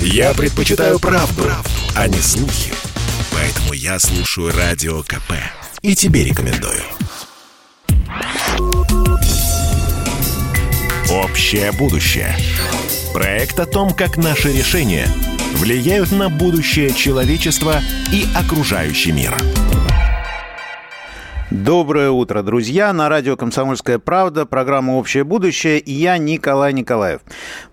Я предпочитаю правду, правду, а не слухи. Поэтому я слушаю Радио КП. И тебе рекомендую. Общее будущее. Проект о том, как наши решения влияют на будущее человечества и окружающий мир. Доброе утро, друзья! На радио «Комсомольская правда» программа «Общее будущее» и я Николай Николаев.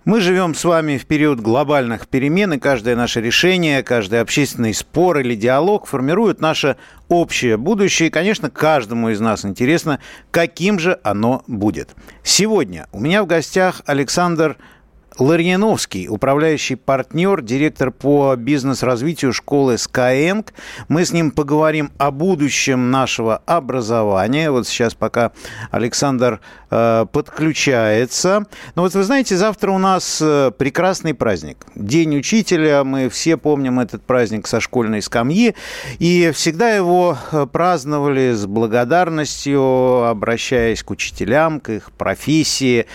Мы живем с вами в период глобальных перемен, и каждое наше решение, каждый общественный спор или диалог формирует наше общее будущее. И, конечно, каждому из нас интересно, каким же оно будет. Сегодня у меня в гостях Александр Ларьяновский, управляющий партнер, директор по бизнес-развитию школы Skyeng. Мы с ним поговорим о будущем нашего образования. Вот сейчас пока Александр э, подключается. Но ну вот вы знаете, завтра у нас э, прекрасный праздник. День учителя. Мы все помним этот праздник со школьной скамьи. И всегда его э, праздновали с благодарностью, обращаясь к учителям, к их профессии.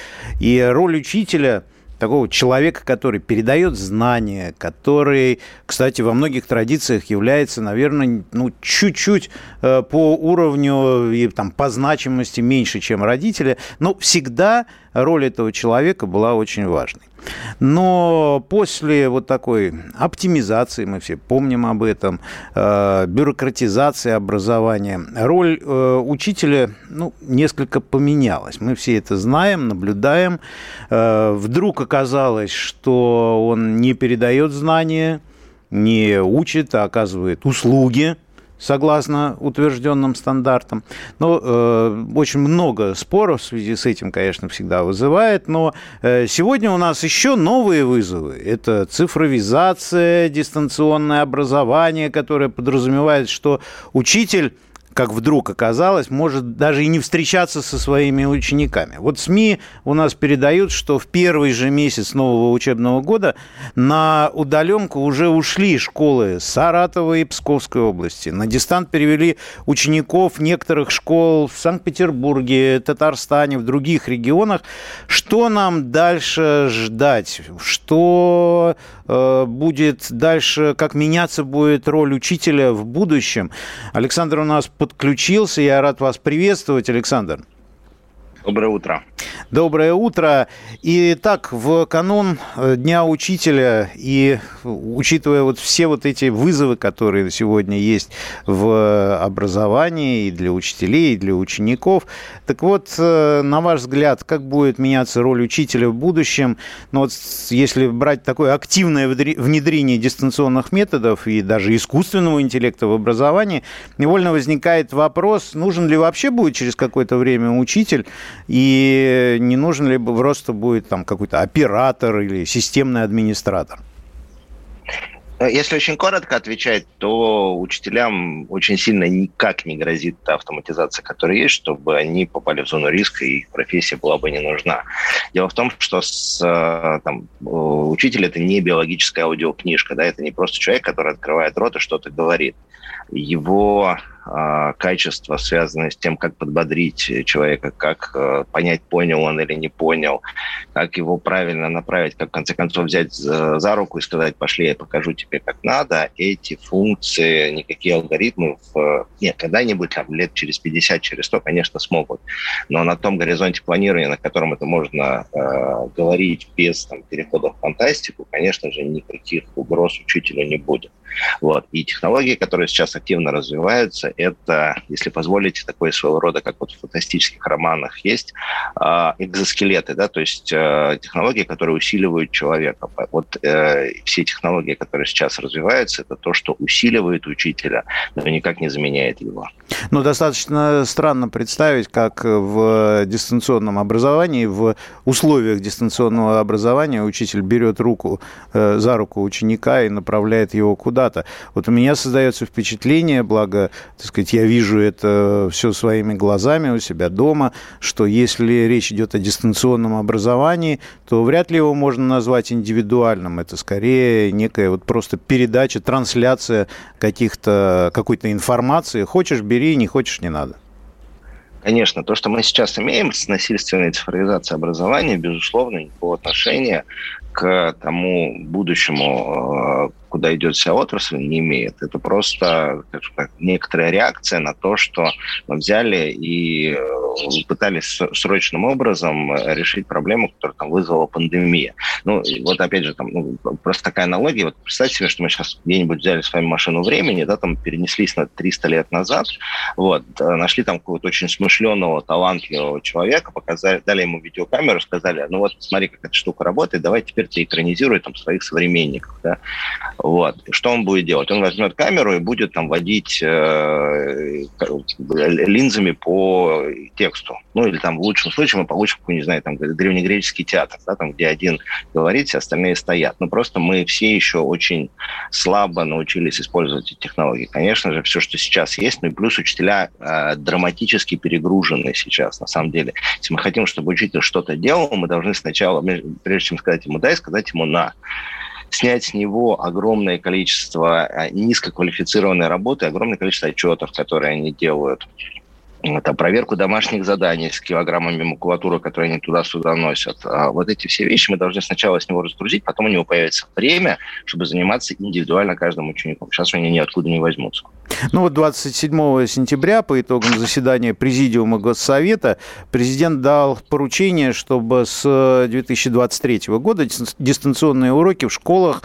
И роль учителя – такого человека, который передает знания, который, кстати, во многих традициях является, наверное, ну, чуть-чуть э, по уровню и там, по значимости меньше, чем родители, но всегда роль этого человека была очень важной. Но после вот такой оптимизации, мы все помним об этом, э, бюрократизации образования, роль э, учителя ну, несколько поменялась. Мы все это знаем, наблюдаем. Э, вдруг оказалось, что он не передает знания, не учит, а оказывает услуги согласно утвержденным стандартам. Но э, очень много споров в связи с этим, конечно, всегда вызывает. Но э, сегодня у нас еще новые вызовы. Это цифровизация, дистанционное образование, которое подразумевает, что учитель как вдруг оказалось, может даже и не встречаться со своими учениками. Вот СМИ у нас передают, что в первый же месяц нового учебного года на удаленку уже ушли школы Саратова и Псковской области. На дистант перевели учеников некоторых школ в Санкт-Петербурге, Татарстане, в других регионах. Что нам дальше ждать? Что будет дальше, как меняться будет роль учителя в будущем? Александр у нас под подключился. Я рад вас приветствовать, Александр. Доброе утро. Доброе утро. И так, в канун э, Дня Учителя и учитывая вот все вот эти вызовы, которые сегодня есть в образовании и для учителей, и для учеников, так вот, э, на ваш взгляд, как будет меняться роль учителя в будущем? Ну вот если брать такое активное внедрение дистанционных методов и даже искусственного интеллекта в образовании, невольно возникает вопрос, нужен ли вообще будет через какое-то время учитель, и не нужен ли просто будет там какой-то оператор или системный администратор? Если очень коротко отвечать, то учителям очень сильно никак не грозит та автоматизация, которая есть, чтобы они попали в зону риска, и их профессия была бы не нужна. Дело в том, что с, э, там, учитель – это не биологическая аудиокнижка, да, это не просто человек, который открывает рот и что-то говорит. Его качества, связанные с тем, как подбодрить человека, как э, понять, понял он или не понял, как его правильно направить, как в конце концов взять за руку и сказать, пошли, я покажу тебе, как надо. Эти функции, никакие алгоритмы в... Нет, когда-нибудь, там, лет через 50, через 100, конечно, смогут. Но на том горизонте планирования, на котором это можно э, говорить без там, перехода в фантастику, конечно же, никаких угроз учителю не будет. Вот. И технологии, которые сейчас активно развиваются, это, если позволите, такое своего рода, как вот в фантастических романах есть, а, экзоскелеты, да, то есть э, технологии, которые усиливают человека. Вот э, все технологии, которые сейчас развиваются, это то, что усиливает учителя, но никак не заменяет его. Ну, достаточно странно представить, как в дистанционном образовании, в условиях дистанционного образования учитель берет руку э, за руку ученика и направляет его куда-то. Вот у меня создается впечатление, благо, так сказать, я вижу это все своими глазами у себя дома, что если речь идет о дистанционном образовании, то вряд ли его можно назвать индивидуальным. Это скорее некая вот просто передача, трансляция каких-то, какой-то информации. Хочешь, бери, не хочешь, не надо. Конечно, то, что мы сейчас имеем с насильственной цифровизацией образования, безусловно, никакого отношения к тому будущему, куда идет вся отрасль, не имеет. Это просто как, некоторая реакция на то, что мы взяли и э, пытались срочным образом решить проблему, которую там вызвала пандемия. Ну, вот опять же, там, ну, просто такая аналогия. Вот представьте себе, что мы сейчас где-нибудь взяли с вами машину времени, да, там перенеслись на 300 лет назад, вот, э, нашли там какого-то очень смышленого, талантливого человека, показали, дали ему видеокамеру, сказали, ну вот, смотри, как эта штука работает, давай теперь ты экранизируй там своих современников, да. Вот. Что он будет делать? Он возьмет камеру и будет там водить э, линзами по тексту. Ну, или там в лучшем случае мы получим не знаю, там древнегреческий театр, да, там, где один говорит, все остальные стоят. Но просто мы все еще очень слабо научились использовать эти технологии. Конечно же, все, что сейчас есть, ну и плюс учителя э, драматически перегружены сейчас, на самом деле. Если мы хотим, чтобы учитель что-то делал, мы должны сначала, прежде чем сказать ему «дай», сказать ему «на» снять с него огромное количество а, низкоквалифицированной работы, огромное количество отчетов, которые они делают там, проверку домашних заданий с килограммами макулатуры, которые они туда-сюда носят. А вот эти все вещи мы должны сначала с него разгрузить, потом у него появится время, чтобы заниматься индивидуально каждым учеником. Сейчас они ниоткуда не возьмутся. Ну вот 27 сентября по итогам заседания Президиума Госсовета президент дал поручение, чтобы с 2023 года дистанционные уроки в школах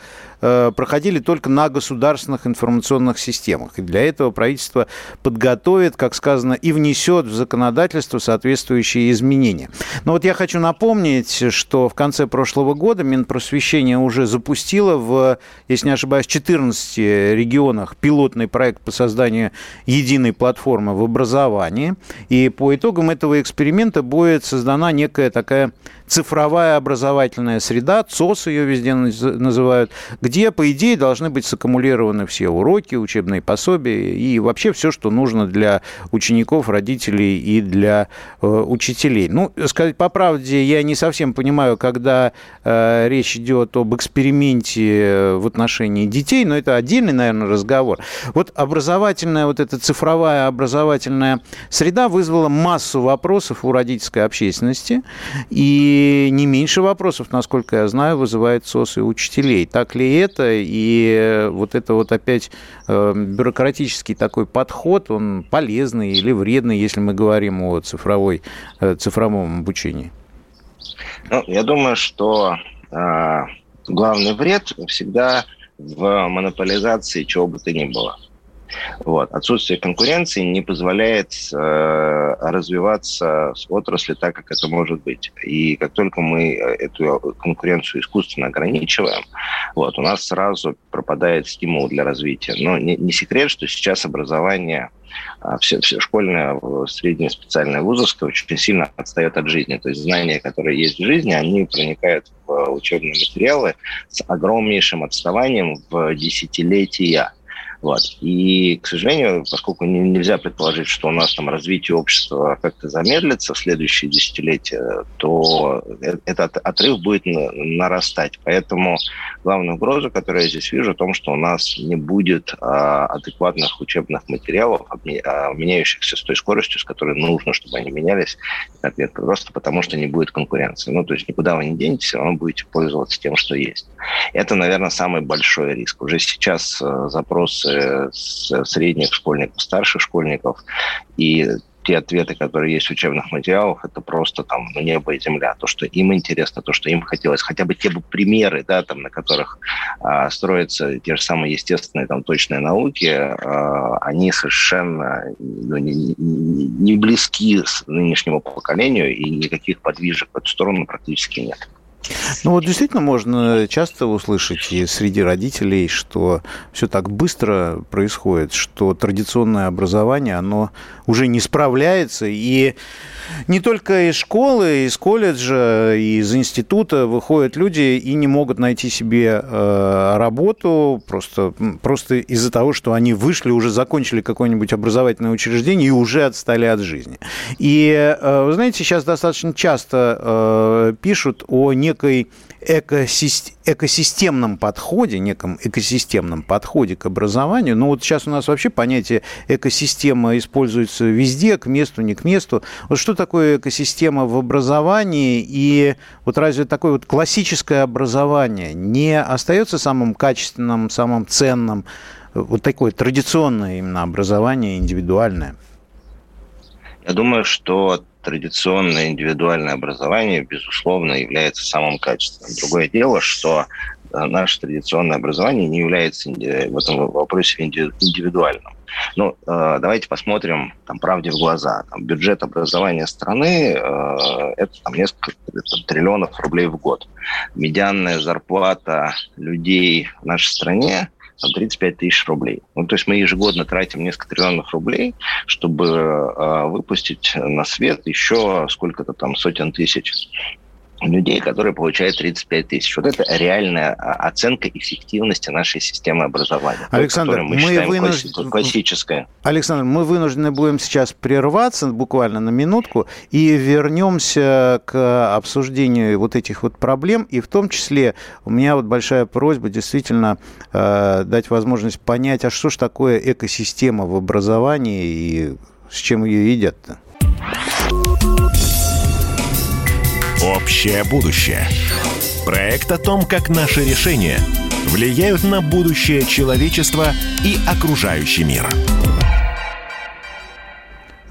проходили только на государственных информационных системах. И для этого правительство подготовит, как сказано, и внесет в законодательство соответствующие изменения. Но вот я хочу напомнить, что в конце прошлого года Минпросвещение уже запустило в, если не ошибаюсь, 14 регионах пилотный проект по созданию единой платформы в образовании. И по итогам этого эксперимента будет создана некая такая цифровая образовательная среда, ЦОС ее везде называют, где, по идее, должны быть саккумулированы все уроки, учебные пособия и вообще все, что нужно для учеников, родителей и для э, учителей. Ну, сказать по правде, я не совсем понимаю, когда э, речь идет об эксперименте в отношении детей, но это отдельный, наверное, разговор. Вот образовательная, вот эта цифровая образовательная среда вызвала массу вопросов у родительской общественности, и и не меньше вопросов, насколько я знаю, вызывает СОС и учителей. Так ли это? И вот это вот опять э, бюрократический такой подход, он полезный или вредный, если мы говорим о цифровой, э, цифровом обучении? Ну, я думаю, что э, главный вред всегда в монополизации чего бы то ни было. Вот. Отсутствие конкуренции не позволяет э, развиваться с отрасли так, как это может быть. И как только мы э, эту конкуренцию искусственно ограничиваем, вот, у нас сразу пропадает стимул для развития. Но не, не секрет, что сейчас образование а, все, все школьное, среднее, специальное, вузовское очень сильно отстает от жизни. То есть знания, которые есть в жизни, они проникают в учебные материалы с огромнейшим отставанием в десятилетия. Вот. И, к сожалению, поскольку нельзя предположить, что у нас там развитие общества как-то замедлится в следующие десятилетия, то э, этот отрыв будет нарастать. Поэтому главная угроза, которую я здесь вижу, в том, что у нас не будет а, адекватных учебных материалов, а, меняющихся с той скоростью, с которой нужно, чтобы они менялись, ответ просто потому, что не будет конкуренции. Ну, то есть никуда вы не денетесь, все равно будете пользоваться тем, что есть. Это, наверное, самый большой риск. Уже сейчас запросы средних школьников, старших школьников. И те ответы, которые есть в учебных материалах, это просто там ну, небо и земля. То, что им интересно, то, что им хотелось. Хотя бы те бы примеры, да, там, на которых а, строятся те же самые естественные, там, точные науки, а, они совершенно ну, не, не близки с нынешнему поколению, и никаких подвижек в эту сторону практически нет. Ну вот действительно можно часто услышать и среди родителей, что все так быстро происходит, что традиционное образование, оно уже не справляется. И не только из школы, из колледжа, из института выходят люди и не могут найти себе э, работу просто, просто из-за того, что они вышли, уже закончили какое-нибудь образовательное учреждение и уже отстали от жизни. И, э, вы знаете, сейчас достаточно часто э, пишут о некой экосистемном подходе, неком экосистемном подходе к образованию. Ну вот сейчас у нас вообще понятие экосистема используется везде, к месту, не к месту. Вот что такое экосистема в образовании и вот разве такое вот классическое образование не остается самым качественным, самым ценным, вот такое традиционное именно образование, индивидуальное? Я думаю, что традиционное индивидуальное образование, безусловно, является самым качественным. Другое дело, что э, наше традиционное образование не является э, в этом вопросе индивидуальным. Ну, э, давайте посмотрим там, правде в глаза. Там, бюджет образования страны это там, несколько там, триллионов рублей в год. Медианная зарплата людей в нашей стране там, 35 тысяч рублей. Ну, то есть мы ежегодно тратим несколько триллионов рублей, чтобы э, выпустить на свет еще сколько-то там сотен тысяч людей, которые получают 35 тысяч. Вот это реальная а, оценка эффективности нашей системы образования. Александр, мы, мы вынуждены... классическая. Александр, мы вынуждены будем сейчас прерваться буквально на минутку и вернемся к обсуждению вот этих вот проблем. И в том числе у меня вот большая просьба действительно э, дать возможность понять, а что ж такое экосистема в образовании и с чем ее едят-то? Общее будущее. Проект о том, как наши решения влияют на будущее человечества и окружающий мир.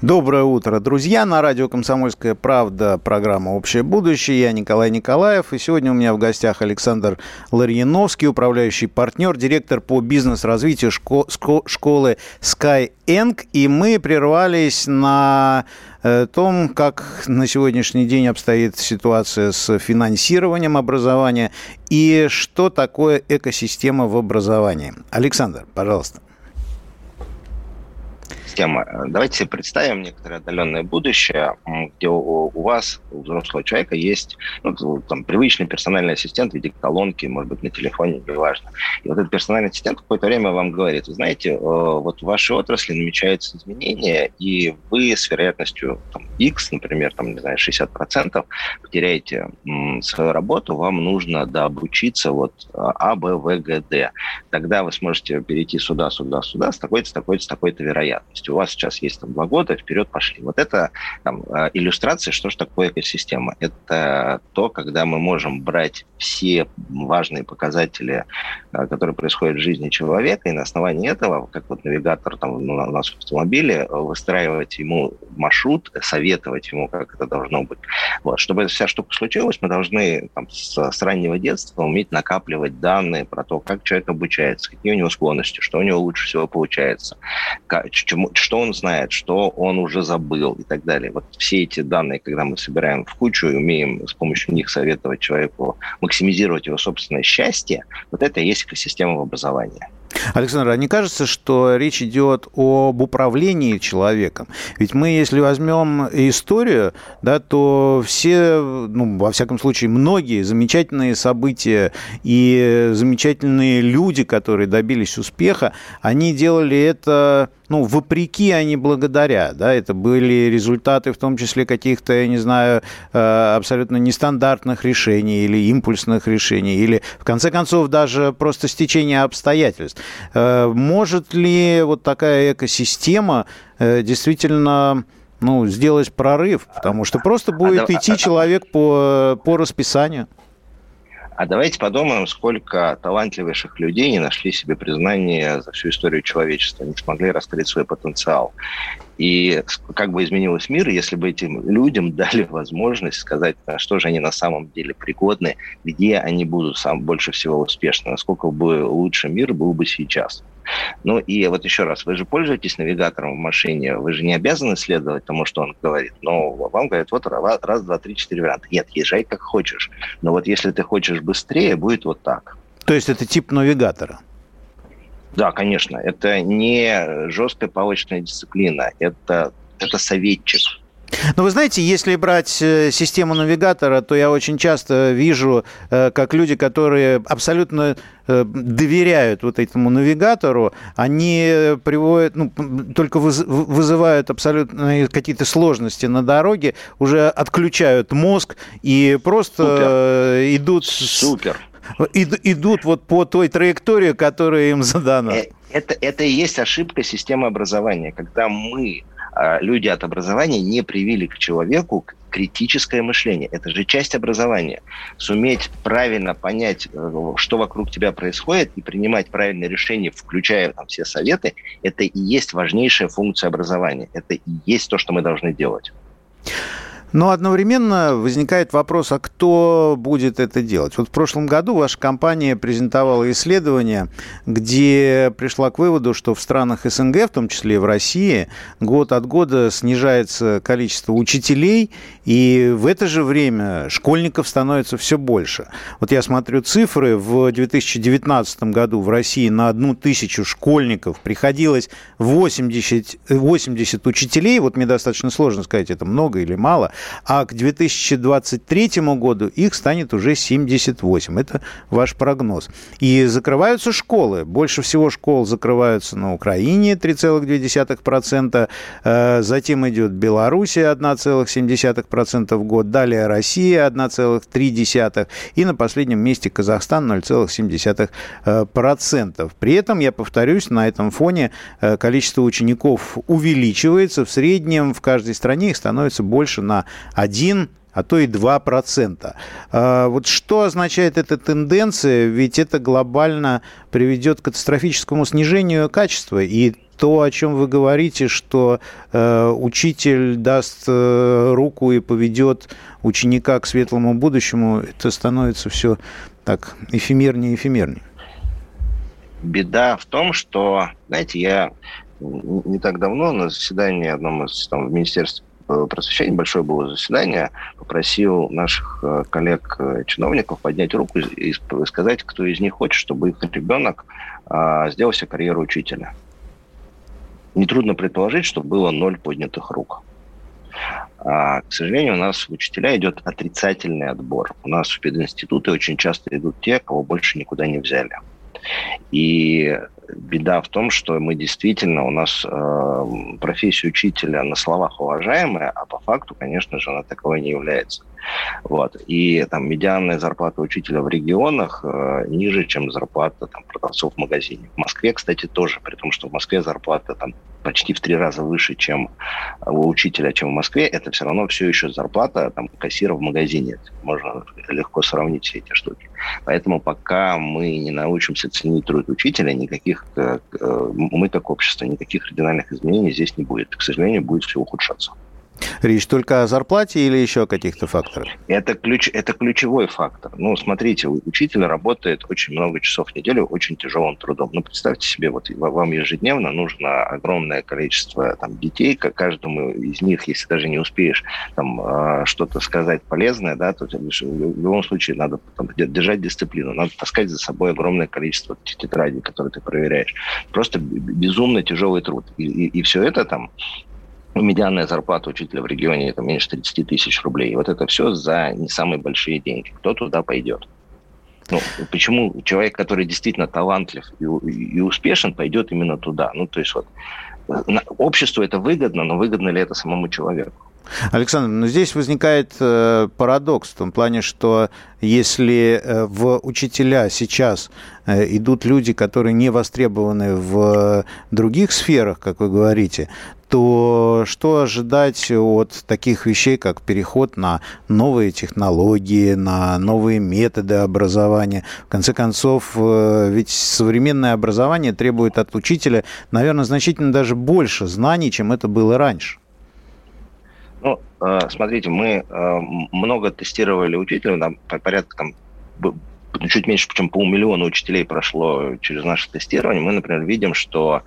Доброе утро, друзья. На радио «Комсомольская правда» программа «Общее будущее». Я Николай Николаев. И сегодня у меня в гостях Александр Ларьяновский, управляющий партнер, директор по бизнес-развитию школы Skyeng. И мы прервались на Э, том, как на сегодняшний день обстоит ситуация с финансированием образования и что такое экосистема в образовании. Александр, пожалуйста система. Давайте себе представим некоторое отдаленное будущее, где у, у вас, у взрослого человека, есть ну, там, привычный персональный ассистент в виде колонки, может быть, на телефоне, неважно. И вот этот персональный ассистент какое-то время вам говорит, вы знаете, э, вот в вашей отрасли намечаются изменения, и вы с вероятностью там, X, например, там, не знаю, 60% потеряете свою работу, вам нужно дообучиться вот А, Б, В, Г, Д. Тогда вы сможете перейти сюда, сюда, сюда с такой-то, с такой-то, с такой-то вероятностью есть у вас сейчас есть там два года, вперед пошли. Вот это там, э, иллюстрация, что же такое экосистема. Это то, когда мы можем брать все важные показатели, э, которые происходят в жизни человека, и на основании этого, как вот навигатор там, ну, у нас в автомобиле, выстраивать ему маршрут, советовать ему, как это должно быть. Вот. Чтобы эта вся штука случилась, мы должны там, с, с раннего детства уметь накапливать данные про то, как человек обучается, какие у него склонности, что у него лучше всего получается, как, чему, что он знает, что он уже забыл и так далее. Вот все эти данные, когда мы собираем в кучу и умеем с помощью них советовать человеку максимизировать его собственное счастье, вот это и есть экосистема в образовании. Александр, а не кажется, что речь идет об управлении человеком? Ведь мы, если возьмем историю, да, то все, ну, во всяком случае, многие замечательные события и замечательные люди, которые добились успеха, они делали это ну, вопреки, а не благодаря, да, это были результаты в том числе каких-то, я не знаю, э, абсолютно нестандартных решений или импульсных решений, или, в конце концов, даже просто стечения обстоятельств. Э, может ли вот такая экосистема э, действительно ну, сделать прорыв? Потому что просто а будет идти человек по, по расписанию. А давайте подумаем, сколько талантливейших людей не нашли себе признание за всю историю человечества, не смогли раскрыть свой потенциал. И как бы изменилось мир, если бы этим людям дали возможность сказать, на что же они на самом деле пригодны, где они будут сам больше всего успешны, насколько бы лучше мир был бы сейчас. Ну и вот еще раз, вы же пользуетесь навигатором в машине, вы же не обязаны следовать тому, что он говорит, но вам говорят, вот раз, два, три, четыре варианта. Нет, езжай как хочешь. Но вот если ты хочешь быстрее, будет вот так. То есть это тип навигатора? Да, конечно. Это не жесткая палочная дисциплина, это, это советчик. Но вы знаете, если брать э, систему навигатора, то я очень часто вижу, э, как люди, которые абсолютно э, доверяют вот этому навигатору, они приводят, ну, только вызывают абсолютно какие-то сложности на дороге, уже отключают мозг и просто Супер. идут... Супер. Идут вот по той траектории, которая им задана. Это, это и есть ошибка системы образования, когда мы люди от образования не привили к человеку критическое мышление. Это же часть образования. Суметь правильно понять, э, что вокруг тебя происходит, и принимать правильные решения, включая там, все советы, это и есть важнейшая функция образования. Это и есть то, что мы должны делать. Но одновременно возникает вопрос, а кто будет это делать? Вот в прошлом году ваша компания презентовала исследование, где пришла к выводу, что в странах СНГ, в том числе и в России, год от года снижается количество учителей, и в это же время школьников становится все больше. Вот я смотрю цифры, в 2019 году в России на одну тысячу школьников приходилось 80, 80 учителей, вот мне достаточно сложно сказать, это много или мало, а к 2023 году их станет уже 78. Это ваш прогноз. И закрываются школы. Больше всего школ закрываются на Украине 3,2%, э, затем идет Белоруссия 1,7% в год, далее Россия 1,3% и на последнем месте Казахстан 0,7%. При этом, я повторюсь, на этом фоне э, количество учеников увеличивается. В среднем в каждой стране их становится больше на 1 а то и 2%. А вот что означает эта тенденция? Ведь это глобально приведет к катастрофическому снижению качества. И то, о чем вы говорите, что э, учитель даст э, руку и поведет ученика к светлому будущему, это становится все так эфемернее и эфемернее. Беда в том, что, знаете, я не так давно на заседании одном из там, в Министерстве просвещения, большое было заседание, попросил наших э, коллег-чиновников э, поднять руку и сказать, кто из них хочет, чтобы их ребенок а, сделал себе карьеру учителя. Нетрудно предположить, что было ноль поднятых рук. А, к сожалению, у нас в учителя идет отрицательный отбор. У нас в пединституты очень часто идут те, кого больше никуда не взяли. И беда в том, что мы действительно, у нас э, профессия учителя на словах уважаемая, а по факту, конечно же, она таковой не является. Вот. И там медианная зарплата учителя в регионах э, ниже, чем зарплата там, продавцов в магазине. В Москве, кстати, тоже, при том, что в Москве зарплата там почти в три раза выше, чем у учителя, чем в Москве, это все равно все еще зарплата там, кассира в магазине. Можно легко сравнить все эти штуки. Поэтому пока мы не научимся ценить труд учителя, никаких, э, э, мы как общество, никаких кардинальных изменений здесь не будет. К сожалению, будет все ухудшаться. Речь только о зарплате или еще о каких-то факторах? Это, ключ, это ключевой фактор. Ну, смотрите, учитель работает очень много часов в неделю очень тяжелым трудом. Ну, представьте себе, вот вам ежедневно нужно огромное количество там, детей, каждому из них, если даже не успеешь там, а, что-то сказать полезное, да, то в любом случае надо там, держать дисциплину, надо таскать за собой огромное количество тетрадей, которые ты проверяешь. Просто безумно тяжелый труд. И, и, и все это там медианная зарплата учителя в регионе это меньше 30 тысяч рублей. Вот это все за не самые большие деньги. Кто туда пойдет? Ну, почему человек, который действительно талантлив и, и успешен, пойдет именно туда? Ну, то есть вот обществу это выгодно, но выгодно ли это самому человеку? Александр, но ну, здесь возникает э, парадокс в том плане, что если э, в учителя сейчас э, идут люди, которые не востребованы в других сферах, как вы говорите, то что ожидать от таких вещей, как переход на новые технологии, на новые методы образования? В конце концов, э, ведь современное образование требует от учителя, наверное, значительно даже больше знаний, чем это было раньше. Ну, э, смотрите, мы э, много тестировали учителей, нам порядка там чуть меньше, чем полмиллиона учителей прошло через наше тестирование, мы, например, видим, что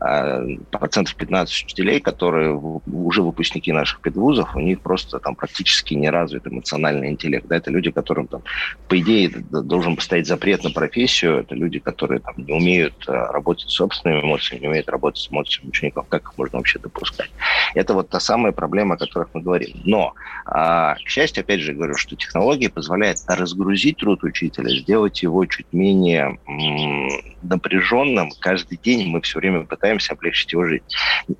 э, процентов 15 учителей, которые уже выпускники наших педвузов, у них просто там практически не развит эмоциональный интеллект. Да, это люди, которым там, по идее, должен поставить запрет на профессию, это люди, которые там, не умеют э, работать с собственными эмоциями, не умеют работать с эмоциями учеников. Как их можно вообще допускать? Это вот та самая проблема, о которой мы говорим. Но, э, к счастью, опять же, говорю, что технологии позволяют разгрузить труд учителя, сделать его чуть менее напряженным. Каждый день мы все время пытаемся облегчить его жизнь.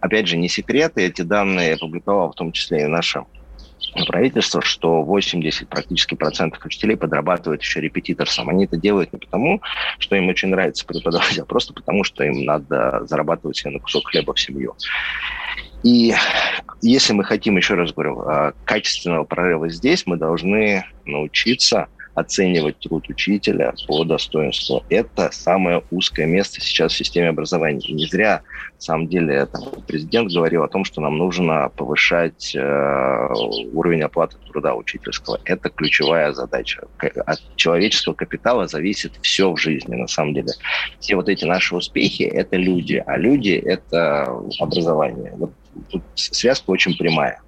Опять же, не секреты, эти данные опубликовал в том числе и наша правительство, что 80 практически процентов учителей подрабатывают еще репетиторством. Они это делают не потому, что им очень нравится преподавать, а просто потому, что им надо зарабатывать себе на кусок хлеба в семью. И если мы хотим, еще раз говорю, а, качественного прорыва здесь, мы должны научиться оценивать труд учителя по достоинству. Это самое узкое место сейчас в системе образования. И не зря, на самом деле, там, президент говорил о том, что нам нужно повышать э, уровень оплаты труда учительского. Это ключевая задача. От человеческого капитала зависит все в жизни, на самом деле. Все вот эти наши успехи – это люди, а люди – это образование. Вот тут связка очень прямая.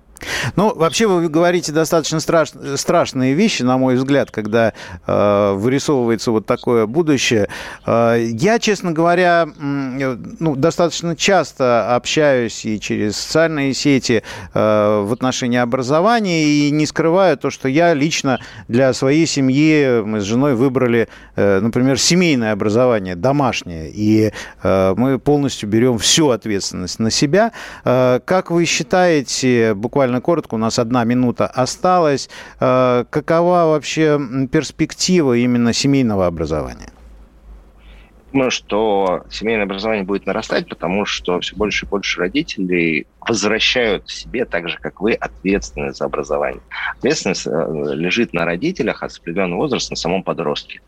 Ну, вообще вы говорите достаточно страш... страшные вещи, на мой взгляд, когда э, вырисовывается вот такое будущее. Э, я, честно говоря, ну, достаточно часто общаюсь и через социальные сети э, в отношении образования и не скрываю то, что я лично для своей семьи, мы с женой выбрали, э, например, семейное образование, домашнее, и э, мы полностью берем всю ответственность на себя. Э, как вы считаете, буквально буквально коротко, у нас одна минута осталась. Э, какова вообще перспектива именно семейного образования? Думаю, что семейное образование будет нарастать, потому что все больше и больше родителей возвращают себе, так же, как вы, ответственность за образование. Ответственность э, лежит на родителях от определенного возраста, на самом подростке.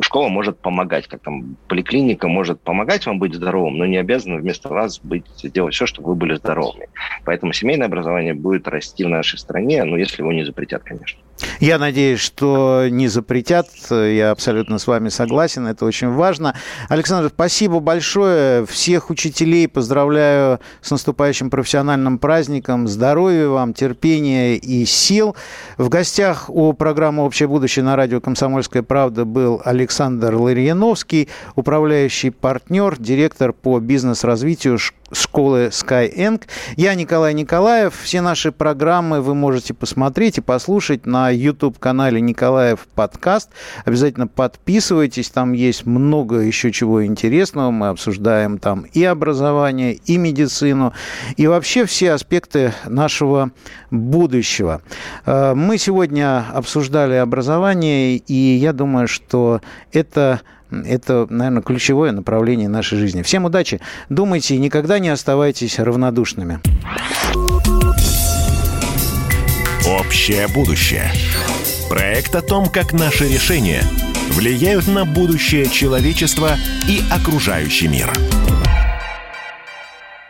Школа может помогать, как там поликлиника может помогать вам быть здоровым, но не обязана вместо вас быть, делать все, чтобы вы были здоровыми. Поэтому семейное образование будет расти в нашей стране, ну, если его не запретят, конечно. Я надеюсь, что не запретят. Я абсолютно с вами согласен. Это очень важно. Александр, спасибо большое. Всех учителей поздравляю с наступающим профессиональным праздником. Здоровья вам, терпения и сил. В гостях у программы «Общее будущее» на радио «Комсомольская правда» был Александр Ларьяновский, управляющий партнер, директор по бизнес-развитию школы Skyeng. Я Николай Николаев. Все наши программы вы можете посмотреть и послушать на YouTube-канале Николаев подкаст. Обязательно подписывайтесь, там есть много еще чего интересного. Мы обсуждаем там и образование, и медицину, и вообще все аспекты нашего будущего. Э, мы сегодня обсуждали образование, и я думаю, что это это, наверное, ключевое направление нашей жизни. Всем удачи. Думайте и никогда не оставайтесь равнодушными. Общее будущее. Проект о том, как наши решения влияют на будущее человечества и окружающий мир.